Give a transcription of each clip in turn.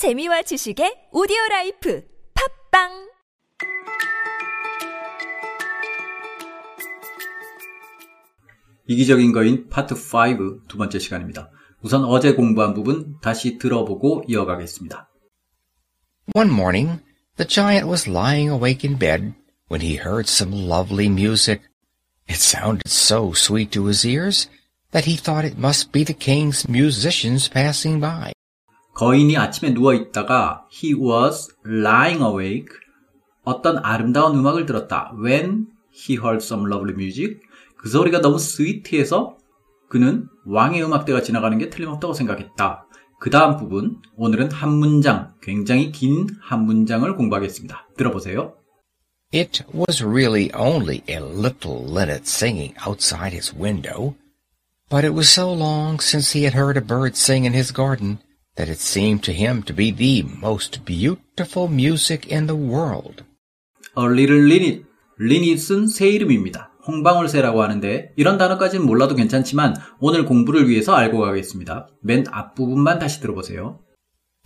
재미와 지식의 오디오 라이프 팝빵 이기적인 거인 파트 5 두 번째 시간입니다. 우선 어제 공부한 부분 다시 들어보고 이어가겠습니다. One morning, the giant was lying awake in bed when he heard some lovely music. It sounded so sweet to his ears that he thought it must be the king's musicians passing by. 거인이 아침에 누워 있다가 he was lying awake 어떤 아름다운 음악을 들었다. When he heard some lovely music 그 소리가 너무 스위트해서 그는 왕의 음악대가 지나가는 게 틀림없다고 생각했다. 그 다음 부분 오늘은 한 문장 굉장히 긴 한 문장을 공부하겠습니다. 들어보세요. It was really only a little linnet singing outside his window, but it was so long since he had heard a bird sing in his garden that it seemed to him to be the most beautiful music in the world. A little linnet. linnet은 새 이름입니다. 홍방울새라고 하는데 이런 단어까지는 몰라도 괜찮지만 오늘 공부를 위해서 알고 가겠습니다. 맨 앞부분만 다시 들어보세요.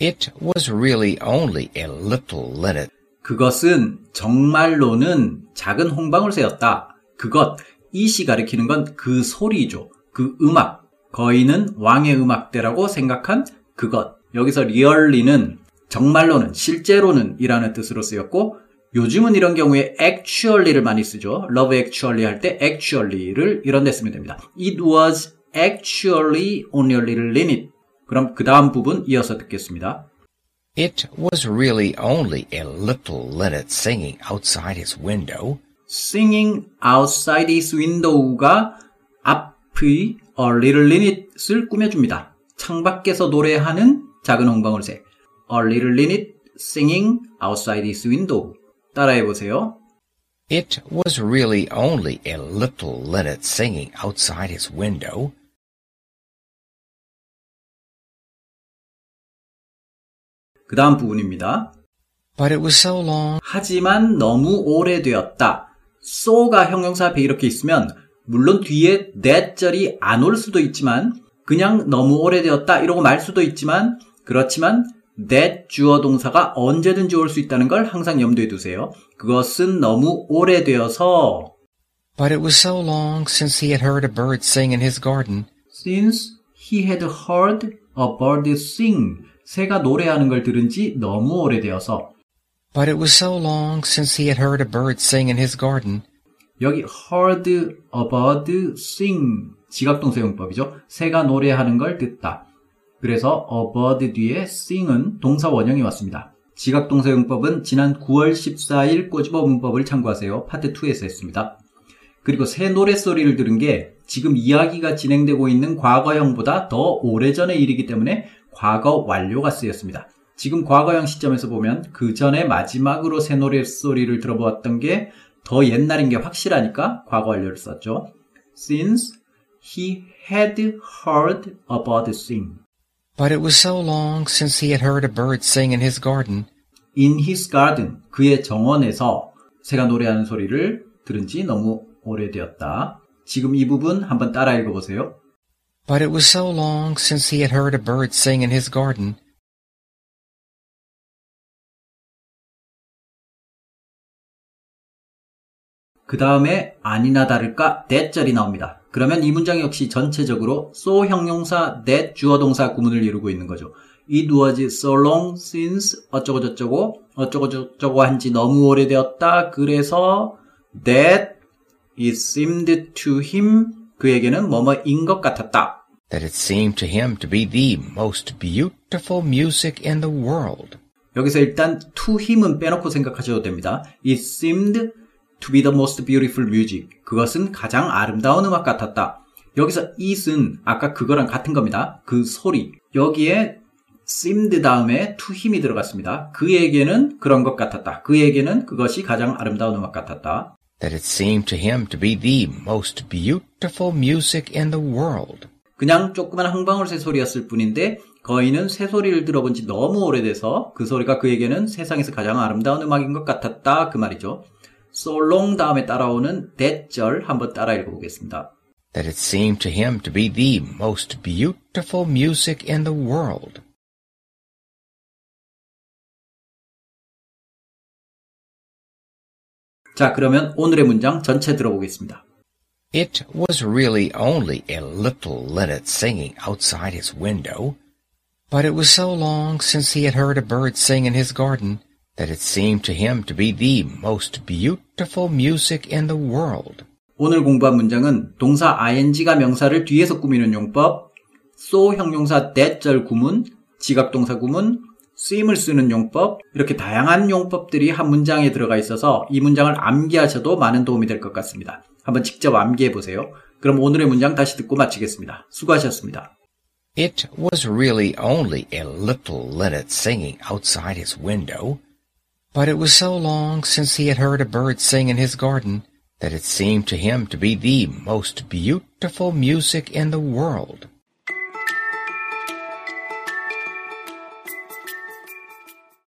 It was really only a little linnet 그것은 정말로는 작은 홍방울새였다. 그것, 이시 가리키는 건 그 소리죠. 그 음악. 거인은 왕의 음악대라고 생각한 그것. 여기서 really는 정말로는, 실제로는 이라는 뜻으로 쓰였고, 요즘은 이런 경우에 actually를 많이 쓰죠. love actually 할 때 actually를 이런 데 쓰면 됩니다. It was actually only a little linnet. 그럼 그 다음 부분 이어서 듣겠습니다. It was really only a little linnet singing outside his window. singing outside his window가 앞의 a little linnet을 꾸며줍니다. 창밖에서 노래하는 작은 홍방울새. a little linnet singing outside his window. 따라해 보세요. It was really only a little linnet singing outside his window. 그 다음 부분입니다. But it was so long 하지만 너무 오래되었다. so가 형용사 앞에 이렇게 있으면 물론 뒤에 that절이 안 올 수도 있지만 그냥 너무 오래되었다 이러고 말 수도 있지만 그렇지만 that 주어 동사가 언제든지 올 수 있다는 걸 항상 염두에 두세요. 그것은 너무 오래되어서 But it was so long since he had heard a bird sing in his garden since he had heard a bird sing 새가 노래하는 걸 들은 지 너무 오래되어서 But it was so long since he had heard a bird sing in his garden 여기 heard a bird sing 지각동사 용법이죠. 새가 노래하는 걸 듣다. 그래서 a bird 뒤에 sing은 동사 원형이 왔습니다. 지각동사 용법은 지난 9월 14일 꼬집어 문법을 참고하세요. 파트 2에서 했습니다. 그리고 새 노래소리를 들은 게 지금 이야기가 진행되고 있는 과거형보다 더 오래전의 일이기 때문에 과거 완료가 쓰였습니다. 지금 과거형 시점에서 보면 그 전에 마지막으로 새 노래소리를 들어보았던 게 더 옛날인 게 확실하니까 과거 완료를 썼죠. Since he had heard a bird sing. But it was so long since he had heard a bird sing in his garden In his garden. 그의 정원에서 새가 노래하는 소리를 들은 지 너무 오래되었다. 지금 이 부분 한번 따라 읽어보세요. But it was so long since he had heard a bird sing in his garden 그 다음에 아니나 다를까 that절이 나옵니다. 그러면 이 문장 역시 전체적으로 so 형용사 that 주어 동사 구문을 이루고 있는 거죠. It was so long since 어쩌고 저쩌고 어쩌고 저쩌고 한 지 너무 오래되었다. 그래서 that it seemed to him 그에게는 뭐뭐인 것 같았다. that it seemed to him to be the most beautiful music in the world. 여기서 일단 to him은 빼놓고 생각하셔도 됩니다. It seemed to be the most beautiful music. 그것은 가장 아름다운 음악 같았다. 여기서 it은 아까 그거랑 같은 겁니다. 그 소리. 여기에 seemed 다음에 to him이 들어갔습니다. 그에게는 그런 것 같았다. 그에게는 그것이 가장 아름다운 음악 같았다. that it seemed to him to be the most beautiful music in the world. 그냥 조그만 항방울 새 소리였을 뿐인데 거인은 새 소리를 들어본 지 너무 오래돼서 그 소리가 그에게는 세상에서 가장 아름다운 음악인 것 같았다 그 말이죠. so long 다음에 따라오는 that절 한번 따라 읽어보겠습니다. That it seemed to him to be the most beautiful music in the world. 자, 그러면 오늘의 문장 전체 들어보겠습니다. It was really only a little linnet singing outside his window, but it was so long since he had heard a bird sing in his garden. That it seemed to him to be the most beautiful music in the world. 오늘 공부한 문장은 동사 ing가 명사를 뒤에서 꾸미는 용법, so 형용사 that절 구문, 지각동사 구문, 쓰임을 쓰는 용법, 이렇게 다양한 용법들이 한 문장에 들어가 있어서 이 문장을 암기하셔도 많은 도움이 될 것 같습니다. 한번 직접 암기해 보세요. 그럼 오늘의 문장 다시 듣고 마치겠습니다. 수고하셨습니다. It was really only a little linnet singing outside his window, but it was so long since he had heard a bird sing in his garden that it seemed to him to be the most beautiful music in the world.